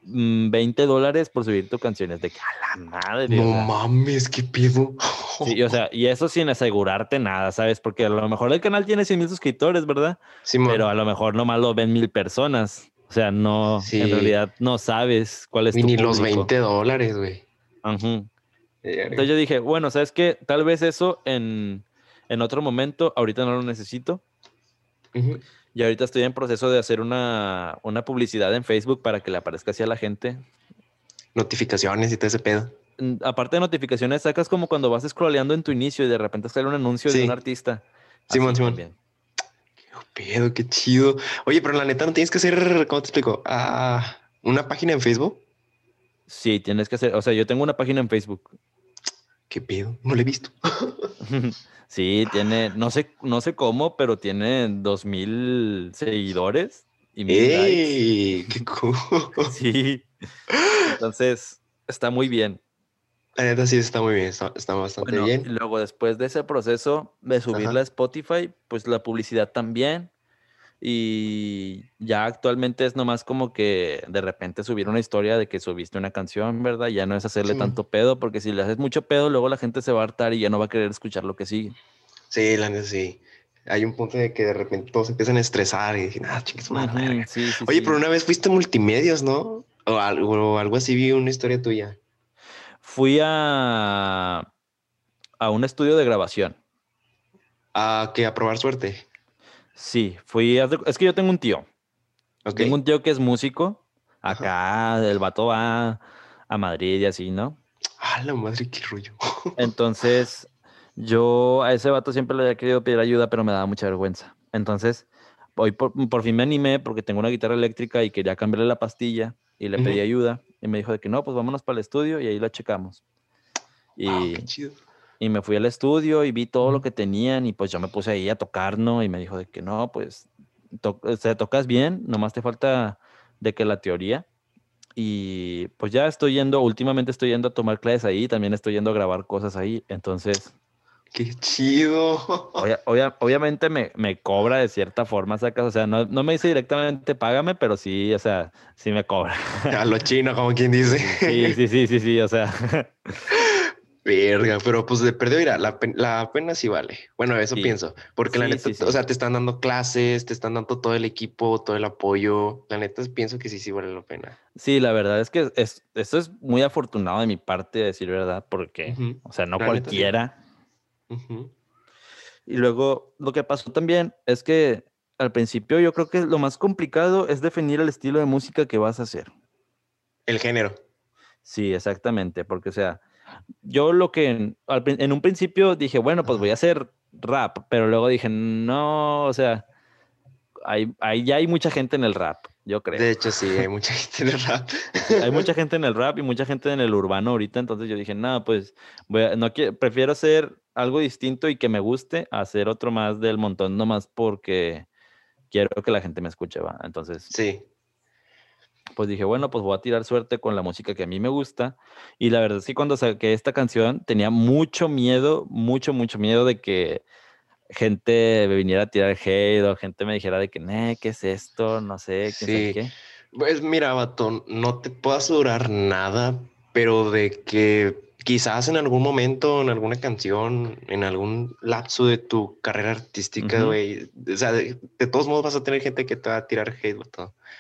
20 mm, dólares por subir tu canciones. De que a la madre. No mames, qué pido. Sí, o sea, y eso sin asegurarte nada, ¿sabes? Porque a lo mejor el canal tiene 100 mil suscriptores, ¿verdad? Sí, Pero a lo mejor nomás lo ven mil personas. O sea, no, en realidad no sabes cuál es tu Ni los 20 dólares, güey. Entonces yo dije, bueno, ¿sabes qué? Tal vez eso en, en otro momento, ahorita no lo necesito. Y ahorita estoy en proceso de hacer una, una publicidad en Facebook para que le aparezca así a la gente. Notificaciones y todo ese pedo. Mm, aparte de notificaciones, sacas como cuando vas scrolleando en tu inicio y de repente sale un anuncio de un artista. Simón, Simón. Pedo, qué chido. Oye, pero la neta no tienes que hacer, ¿cómo te explico? Ah, una página en Facebook. Sí, tienes que hacer, o sea, yo tengo una página en Facebook. ¿Qué pedo? No la he visto. Sí, tiene, no sé, no sé cómo, pero tiene dos mil seguidores y mil ¡Ey! ¡Qué cool! Sí. Entonces, está muy bien. La neta sí está muy bien, está, bastante bien. Y luego, después de ese proceso de subirla a Spotify, pues la publicidad también. Y ya actualmente es nomás como que de repente subir una historia de que subiste una canción, ¿verdad? Ya no es hacerle tanto pedo, porque si le haces mucho pedo, luego la gente se va a hartar y ya no va a querer escuchar lo que sigue. Sí, la neta sí. Hay un punto de que de repente todos empiezan a estresar y dicen, ah, chicas, madre. Oye, pero una vez fuiste multimedios, ¿no? O algo, algo así, vi una historia tuya. Fui a, a un estudio de grabación. ¿A qué? ¿A probar suerte? Sí, fui. Es que yo tengo un tío. Tengo un tío que es músico. Acá el vato va a Madrid y así, ¿no? Ah, la madre, qué rollo. Entonces, yo a ese vato siempre le había querido pedir ayuda, pero me daba mucha vergüenza. Entonces, hoy por, fin me animé porque tengo una guitarra eléctrica y quería cambiarle la pastilla y le pedí ayuda. Y me dijo de que no, pues vámonos para el estudio y ahí la checamos. Y, qué chido. Y me fui al estudio y vi todo lo que tenían y pues yo me puse ahí a tocar, ¿no? Y me dijo de que no, pues to tocas bien, nomás te falta de que la teoría. Y pues ya estoy yendo, últimamente estoy yendo a tomar clases ahí, también estoy yendo a grabar cosas ahí, entonces... ¡Qué chido! obviamente me, me, cobra de cierta forma, sacas, o sea, no, no, me dice directamente págame, pero sí, o sea, sí me cobra. A lo chino, como quien dice. Sí, sí, sí, sí, sí, o sea... Verga, pero pues de perdió, mira, la, la, pena sí vale. Bueno, eso pienso, porque la neta, o sea, te están dando clases, te están dando todo el equipo, todo el apoyo. La neta, pienso que sí, sí vale la pena. Sí, la verdad es que es, esto es muy afortunado de mi parte, de decir verdad, porque, o sea, no cualquiera. Y luego, lo que pasó también es que al principio yo creo que lo más complicado es definir el estilo de música que vas a hacer. El género. Sí, exactamente, porque, o sea, yo lo que en, un principio dije, bueno, pues voy a hacer rap, pero luego dije, no, o sea, hay, ya hay mucha gente en el rap, yo creo. De hecho, sí, hay mucha gente en el rap. hay mucha gente en el rap y mucha gente en el urbano ahorita, entonces yo dije, no, pues voy no prefiero hacer algo distinto y que me guste a hacer otro más del montón, nomás porque quiero que la gente me escuche, va. Entonces, sí pues dije, bueno, pues voy a tirar suerte con la música que a mí me gusta. Y la verdad es que cuando saqué esta canción tenía mucho miedo, mucho, mucho miedo de que gente me viniera a tirar hate o gente me dijera de que, ¿qué es esto? No sé, ¿qué qué. Pues mira, Batón, no te puedo asegurar nada, pero de que quizás en algún momento, en alguna canción, en algún lapso de tu carrera artística, güey, o sea, de, todos modos vas a tener gente que te va a tirar hate.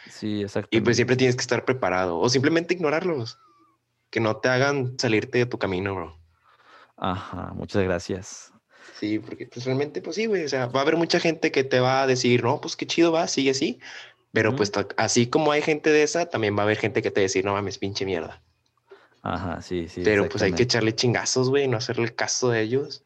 Sí, exacto. Y pues siempre tienes que estar preparado o simplemente ignorarlos. Que no te hagan salirte de tu camino, bro. Ajá, muchas gracias. Sí, porque pues realmente, pues sí, güey. O sea, va a haber mucha gente que te va a decir, no, pues qué chido va, sigue así. Pero pues así como hay gente de esa, también va a haber gente que te va a decir, no mames, pinche mierda. Ajá, sí, sí. Pero pues hay que echarle chingazos, güey, no hacerle caso de ellos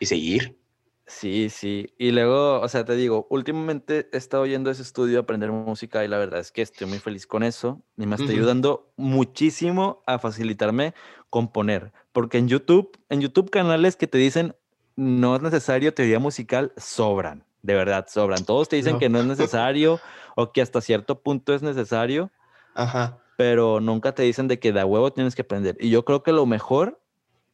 y seguir. Sí, sí. Y luego, o sea, te digo, últimamente he estado yendo a ese estudio a aprender música y la verdad es que estoy muy feliz con eso y me está ayudando muchísimo a facilitarme componer. Porque en YouTube, en YouTube canales que te dicen no es necesario teoría musical, sobran. De verdad, sobran. Todos te dicen que no es necesario o que hasta cierto punto es necesario. Ajá. pero nunca te dicen de que de huevo tienes que aprender. Y yo creo que lo mejor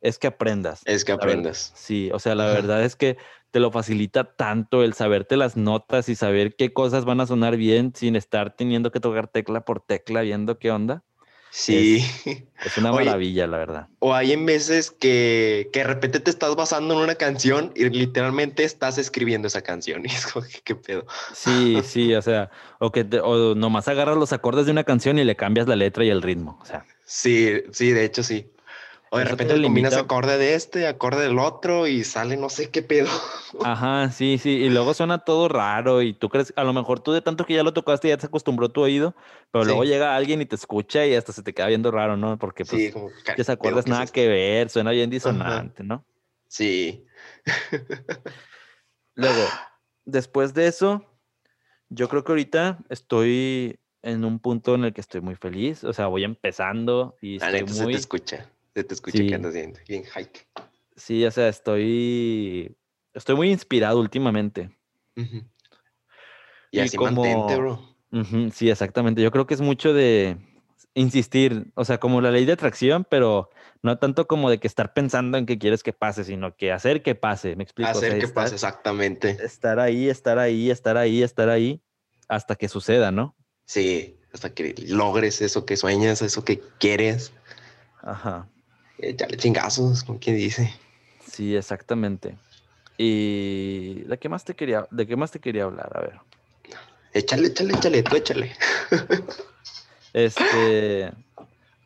es que aprendas. Es que aprendas. Sí, o sea, la verdad es que te lo facilita tanto el saberte las notas y saber qué cosas van a sonar bien sin estar teniendo que tocar tecla por tecla viendo qué onda. Sí. Es, una maravilla, la verdad. O hay en veces que, que de repente te estás basando en una canción y literalmente estás escribiendo esa canción. Y es como que, ¿qué pedo? Sí, sí, o sea, o que o nomás agarras los acordes de una canción y le cambias la letra y el ritmo. O sea. Sí, sí, de hecho sí. O de repente le combinas acorde de este, acorde del otro y sale no sé qué pedo. Ajá, sí, sí. Y luego suena todo raro y tú crees, a lo mejor tú de tanto que ya lo tocaste ya te acostumbró tu oído, pero luego llega alguien y te escucha y hasta se te queda viendo raro, ¿no? Porque pues, sí, como que se acuerdas nada que ver, suena bien disonante, ¿no? Sí. luego, después de eso, yo creo que ahorita estoy en un punto en el que estoy muy feliz, o sea, voy empezando y estoy muy... Se te escucha. Se te escucha que andas bien, bien hike. Sí, o sea, estoy, estoy muy inspirado últimamente. Y, así mantente, bro. sí, exactamente. Yo creo que es mucho de insistir, o sea, como la ley de atracción, pero no tanto como de que estar pensando en que quieres que pase, sino que hacer que pase, me explico. Hacer que pase, exactamente. Estar ahí, estar ahí, estar ahí, estar ahí, hasta que suceda, ¿no? Sí, hasta que logres eso que sueñas, eso que quieres. Ajá. Echarle chingazos, con quien dice. Sí, exactamente. ¿Y de qué más te quería, de qué más te quería hablar? A ver. Échale, échale, échale, tú échale. este.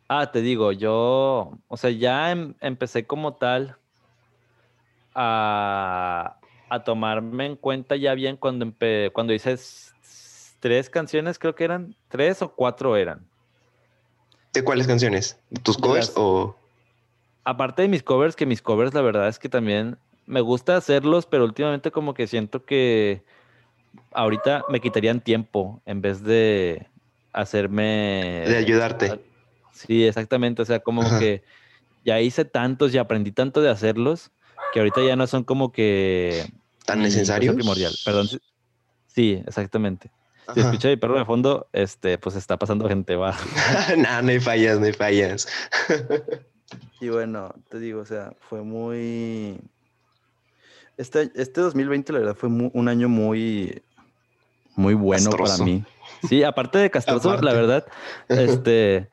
Ah, te digo, yo, o sea, ya em, empecé como tal a, a, tomarme en cuenta ya bien cuando, cuando hice tres canciones, creo que eran, tres o cuatro eran. ¿De cuáles canciones? ¿Tus covers o...? Aparte de mis covers, que mis covers la verdad es que también me gusta hacerlos, pero últimamente como que siento que ahorita me quitarían tiempo en vez de hacerme... De ayudarte. Sí, exactamente. O sea, como que ya hice tantos y aprendí tanto de hacerlos que ahorita ya no son como que... Tan necesarios. Primordial. Perdón. Sí, exactamente. Si escucha mi perro de fondo, este, pues está pasando gente, va. no, no hay fallas, no hay fallas. Y bueno, te digo, o sea, fue muy... Este, este 2020, la verdad, fue un año muy, muy bueno para mí. Sí, aparte de castroso, la verdad, este,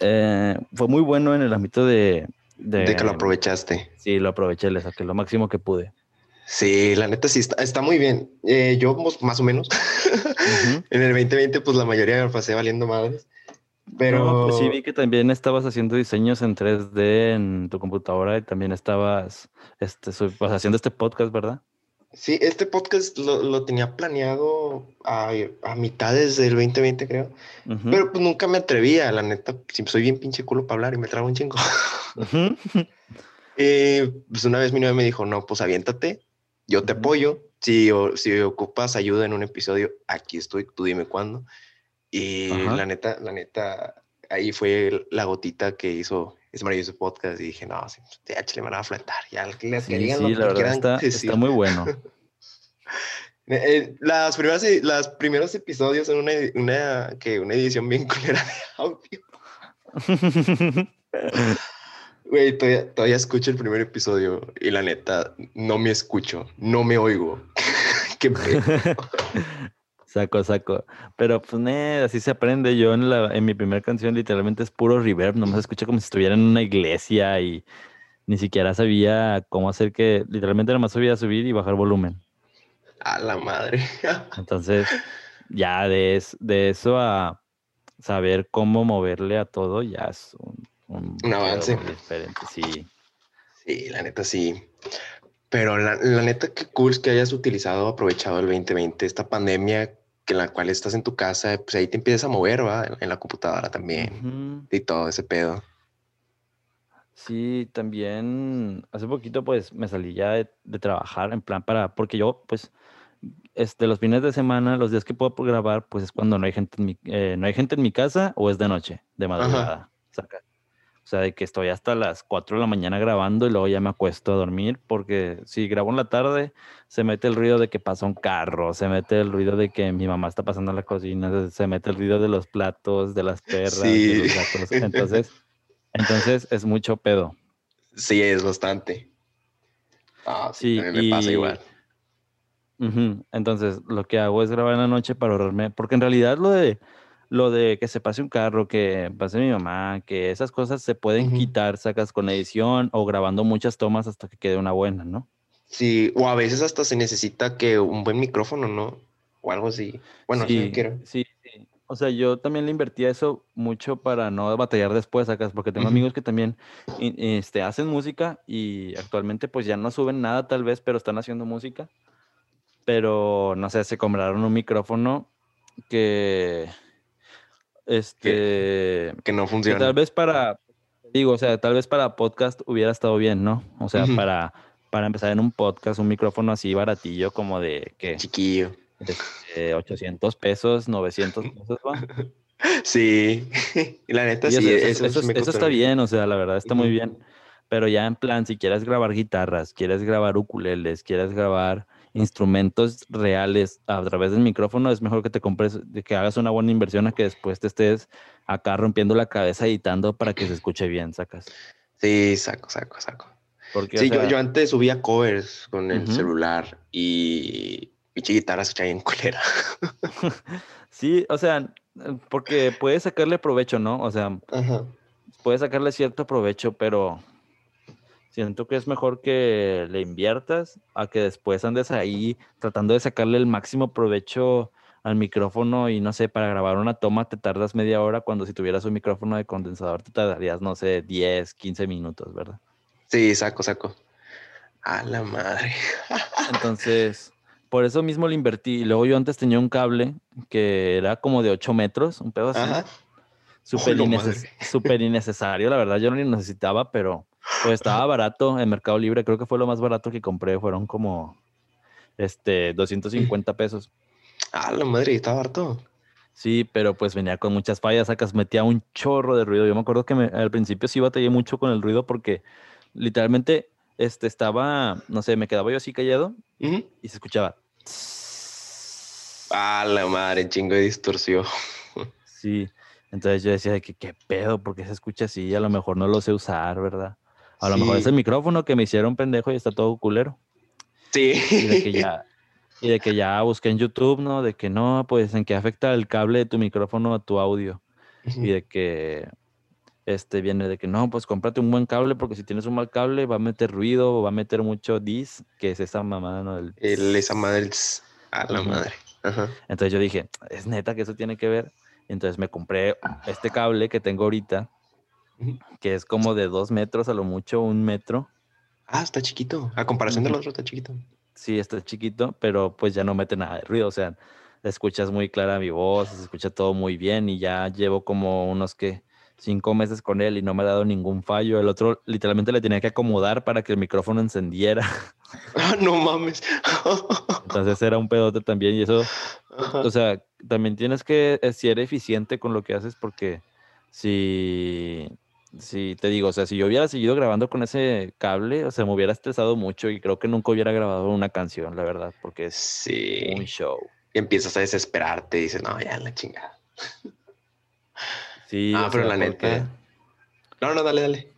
eh, fue muy bueno en el ámbito de, de... que lo aprovechaste. Sí, lo aproveché, le saqué lo máximo que pude. Sí, la neta sí está, está muy bien. Eh, yo más o menos. en el 2020, pues la mayoría me pasé valiendo madres. Pero pues sí vi que también estabas haciendo diseños en 3D en tu computadora y también estabas este, pues, haciendo este podcast, ¿verdad? Sí, este podcast lo, tenía planeado a, a, mitades del 2020, creo. Pero pues nunca me atrevía, la neta. Soy bien pinche culo para hablar y me trago un chingo. Eh, pues una vez mi novia me dijo, no, pues aviéntate, yo te apoyo. Si, o, si ocupas ayuda en un episodio, aquí estoy, tú dime cuándo. Y la neta, la neta, ahí fue la gotita que hizo ese maravilloso podcast y dije, no, sí, ya le van a fletar, ya que les sí, sí, la verdad está, está, muy bueno. Eh, eh, las primeras, los primeros episodios son una, una, que una edición bien culera de audio. Güey, todavía, todavía, escucho el primer episodio y la neta, no me escucho, no me oigo. Qué. Saco, saco. Pero pues, así se aprende. Yo en, la, en mi primera canción literalmente es puro reverb, nomás escucha como si estuviera en una iglesia y ni siquiera sabía cómo hacer que, literalmente nomás sabía subir y bajar volumen. A la madre. Entonces, ya de, de eso a saber cómo moverle a todo, ya es un, un, avance. diferente, sí. Sí, la neta sí. Pero la, la, neta, qué cool que hayas utilizado, aprovechado el 2020, esta pandemia en la cual estás en tu casa, pues ahí te empiezas a mover, ¿va? En, la computadora también y todo ese pedo. Sí, también hace poquito pues me salí ya de, trabajar en plan para, porque yo pues este, los fines de semana, los días que puedo grabar, pues es cuando no hay gente en mi, eh, no hay gente en mi casa o es de noche, de madrugada. Sea, de que estoy hasta las 4 de la mañana grabando y luego ya me acuesto a dormir porque si grabo en la tarde se mete el ruido de que pasa un carro, se mete el ruido de que mi mamá está pasando a la cocina, se mete el ruido de los platos, de las perras, de los gatos. Entonces, entonces es mucho pedo. Sí, es bastante. Ah, sí, me pasa igual. Entonces, lo que hago es grabar en la noche para ahorrarme, porque en realidad lo de lo de que se pase un carro, que pase mi mamá, que esas cosas se pueden quitar, sacas con edición o grabando muchas tomas hasta que quede una buena, ¿no? Sí, o a veces hasta se necesita que un buen micrófono, ¿no? O algo así. Bueno, sí, quiero. Sí, sí. O sea, yo también le invertía eso mucho para no batallar después, sacas, porque tengo amigos que también este, hacen música y actualmente pues ya no suben nada tal vez, pero están haciendo música. Pero, no sé, se compraron un micrófono que, este, que, no funciona. tal vez para, digo, o sea, tal vez para podcast hubiera estado bien, ¿no? O sea, para, para empezar en un podcast, un micrófono así baratillo como de que... Chiquillo. De, 800 pesos, 900 pesos, ¿va? Sí, la neta sí. Eso, eso, está bien, o sea, la verdad está muy bien. Pero ya en plan, si quieres grabar guitarras, quieres grabar ukuleles, quieres grabar instrumentos reales a través del micrófono, es mejor que te compres, que hagas una buena inversión a que después te estés acá rompiendo la cabeza editando para que se escuche bien, sacas. Sí, saco, saco, saco. Porque, sí, yo, antes subía covers con el celular y pinche guitarra se en culera. sí, o sea, porque puedes sacarle provecho, ¿no? O sea, puedes sacarle cierto provecho, pero Siento que es mejor que le inviertas a que después andes ahí tratando de sacarle el máximo provecho al micrófono y no sé, para grabar una toma te tardas media hora cuando si tuvieras un micrófono de condensador te tardarías, no sé, 10, 15 minutos, ¿verdad? Sí, saco, saco. A la madre. Entonces, por eso mismo le invertí. Y luego yo antes tenía un cable que era como de 8 metros, un pedo así. Súper innecesario, la verdad, yo no lo necesitaba, pero pues estaba barato en Mercado Libre, creo que fue lo más barato que compré, fueron como este 250 pesos. Ah, la madre, estaba barato. Sí, pero pues venía con muchas fallas, sacas, metía un chorro de ruido. Yo me acuerdo que al principio sí batallé mucho con el ruido porque literalmente este estaba, no sé, me quedaba yo así callado y se escuchaba. Ah, la madre, chingo de distorsión. Sí, entonces yo decía que qué pedo, porque se escucha así, a lo mejor no lo sé usar, ¿verdad? A lo mejor es el micrófono que me hicieron pendejo y está todo culero. Sí. Y de que ya, y de que ya busqué en YouTube, ¿no? De que no, pues en qué afecta el cable de tu micrófono a tu audio. Y de que este viene de que no, pues cómprate un buen cable porque si tienes un mal cable va a meter ruido o va a meter mucho dis, que es esa mamada, ¿no? El, esa madre, a la madre. Entonces yo dije, es neta que eso tiene que ver. Entonces me compré este cable que tengo ahorita que es como de dos metros a lo mucho, un metro. Ah, está chiquito. A comparación del otro, está chiquito. Sí, está chiquito, pero pues ya no mete nada de ruido. O sea, escuchas muy clara mi voz, se escucha todo muy bien y ya llevo como unos que cinco meses con él y no me ha dado ningún fallo. El otro literalmente le tenía que acomodar para que el micrófono encendiera. Ah, no mames. Entonces era un pedote también y eso, o sea, también tienes que ser eficiente con lo que haces porque si Sí, te digo, o sea, si yo hubiera seguido grabando con ese cable, o sea, me hubiera estresado mucho y creo que nunca hubiera grabado una canción, la verdad, porque es sí. un show. Y empiezas a desesperarte y dices, no, ya la chingada. Sí. Ah, pero la neta. No, no, dale, dale.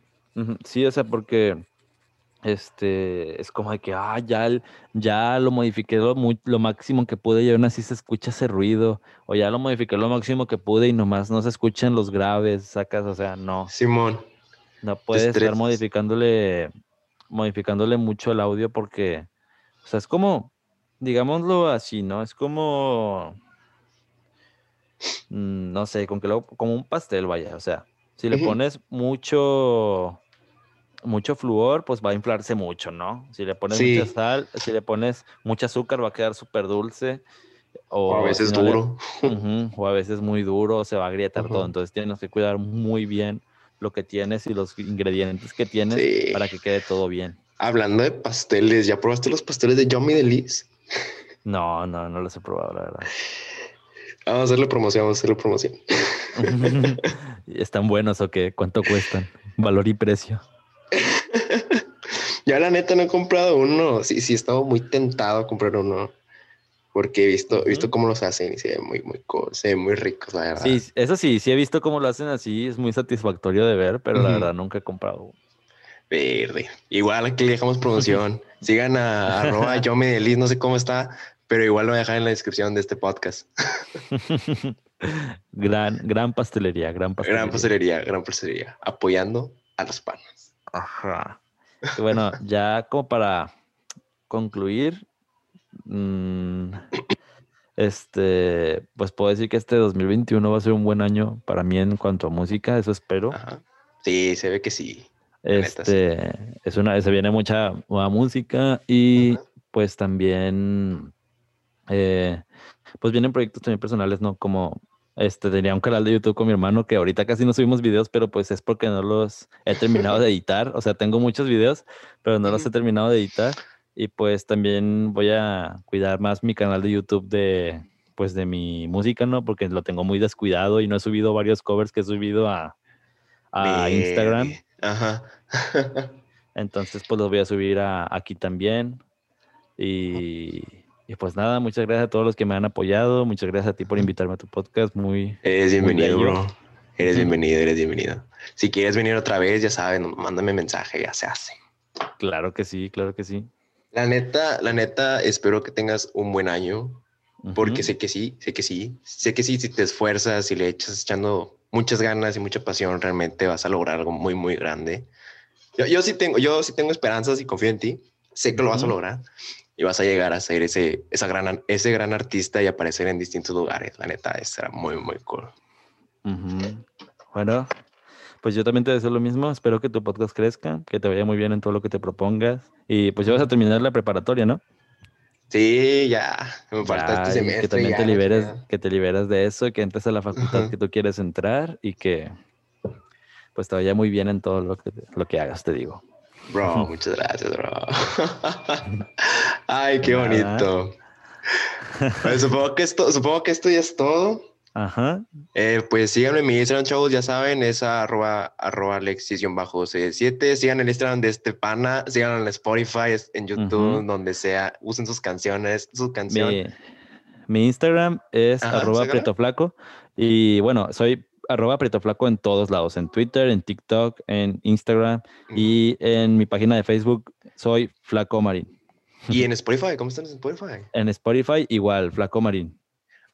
Sí, o sea, porque este, es como de que, ah, ya, ya lo modifiqué lo, lo, máximo que pude y aún así se escucha ese ruido, o ya lo modifiqué lo máximo que pude y nomás no se escuchan los graves, sacas, o sea, no. Simón. No puedes estar modificándole, modificándole mucho el audio porque, o sea, es como, digámoslo así, ¿no? Es como, mm, no sé, con que lo, como un pastel, vaya, o sea, si le pones mucho mucho flúor, pues va a inflarse mucho, ¿no? Si le pones mucha sal, si le pones mucho azúcar, va a quedar súper dulce. O, a veces duro. o a veces muy duro, se va a agrietar todo. Entonces tienes que cuidar muy bien lo que tienes y los ingredientes que tienes para que quede todo bien. Hablando de pasteles, ¿ya probaste los pasteles de Yummy de Liz? No, no, no los he probado, la verdad. Vamos a hacerle promoción, vamos a hacerle promoción. ¿Están buenos o qué? ¿Cuánto cuestan? Valor y precio. ya la neta no he comprado uno. Sí, sí, he estado muy tentado a comprar uno. Porque he visto, visto cómo los hacen y se ve muy, muy se ve muy ricos, la verdad. Sí, eso sí, sí he visto cómo lo hacen así, es muy satisfactorio de ver, pero la verdad nunca he comprado. Verde. Igual aquí le dejamos promoción. Sigan a arroba yo me no sé cómo está, pero igual lo voy a dejar en la descripción de este podcast. gran, gran pastelería, gran pastelería. Gran pastelería, gran pastelería. Apoyando a los panos. Ajá. bueno, ya como para concluir, mm, este, pues puedo decir que este 2021 va a ser un buen año para mí en cuanto a música, eso espero. Sí, se ve que sí. Este, es una, se viene mucha nueva música y pues también, eh, pues vienen proyectos también personales, ¿no? Como este, tenía un canal de YouTube con mi hermano que ahorita casi no subimos videos, pero pues es porque no los he terminado de editar. O sea, tengo muchos videos, pero no los he terminado de editar. Y pues también voy a cuidar más mi canal de YouTube de, pues de mi música, ¿no? Porque lo tengo muy descuidado y no he subido varios covers que he subido a, a Instagram. Ajá. Entonces, pues los voy a subir aquí también. Y, pues nada, muchas gracias a todos los que me han apoyado. Muchas gracias a ti por invitarme a tu podcast. Muy. Eres bienvenido, bro. Eres bienvenido, eres bienvenido. Si quieres venir otra vez, ya saben, mándame mensaje, ya se hace. Claro que sí, claro que sí. La neta, la neta, espero que tengas un buen año, porque sé que sí, sé que sí, sé que sí, si te esfuerzas y le echas echando muchas ganas y mucha pasión, realmente vas a lograr algo muy, muy grande. Yo, yo sí tengo, yo sí tengo esperanzas y confío en ti. Sé que lo vas a lograr y vas a llegar a ser ese, esa gran, ese gran artista y aparecer en distintos lugares. La neta, será muy, muy cool. Bueno, pues yo también te deseo lo mismo. Espero que tu podcast crezca, que te vaya muy bien en todo lo que te propongas. Y pues ya vas a terminar la preparatoria, ¿no? Sí, ya. Me falta este semestre. Que también te liberes, que te liberas de eso, que entres a la facultad que tú quieres entrar y que pues te vaya muy bien en todo lo que, lo que hagas, te digo. Bro, muchas gracias, bro. Ay, qué bonito. supongo, que esto, supongo que esto ya es todo. Ajá. Eh, pues síganme en mi Instagram, chavos, ya saben, es arroba, arroba alexis-7. Sigan el Instagram de este pana, sigan en Spotify, en YouTube, donde sea, usen sus canciones, su canción. Mi, Instagram es arroba flaco y bueno, soy arroba flaco en todos lados, en Twitter, en TikTok, en Instagram y en mi página de Facebook soy Flaco Marín. ¿Y en Spotify? ¿Cómo están en Spotify? En Spotify igual, Flaco Marín.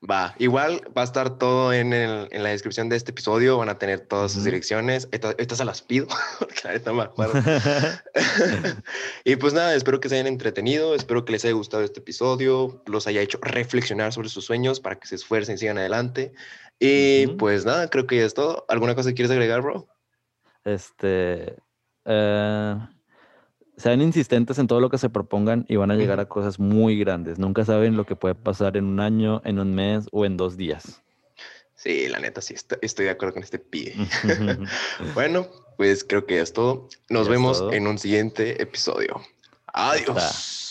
Va, igual va a estar todo en, el, en la descripción de este episodio, van a tener todas sus direcciones, estas se las pido, porque me acuerdo. y pues nada, espero que se hayan entretenido, espero que les haya gustado este episodio, los haya hecho reflexionar sobre sus sueños para que se esfuercen y sigan adelante. Y pues nada, creo que ya es todo. ¿Alguna cosa que quieres agregar, bro? Este... Eh, sean insistentes en todo lo que se propongan y van a llegar a cosas muy grandes. Nunca saben lo que puede pasar en un año, en un mes o en dos días. Sí, la neta, sí, estoy, de acuerdo con este pie. bueno, pues creo que ya es todo. Nos vemos en un siguiente episodio. Adiós.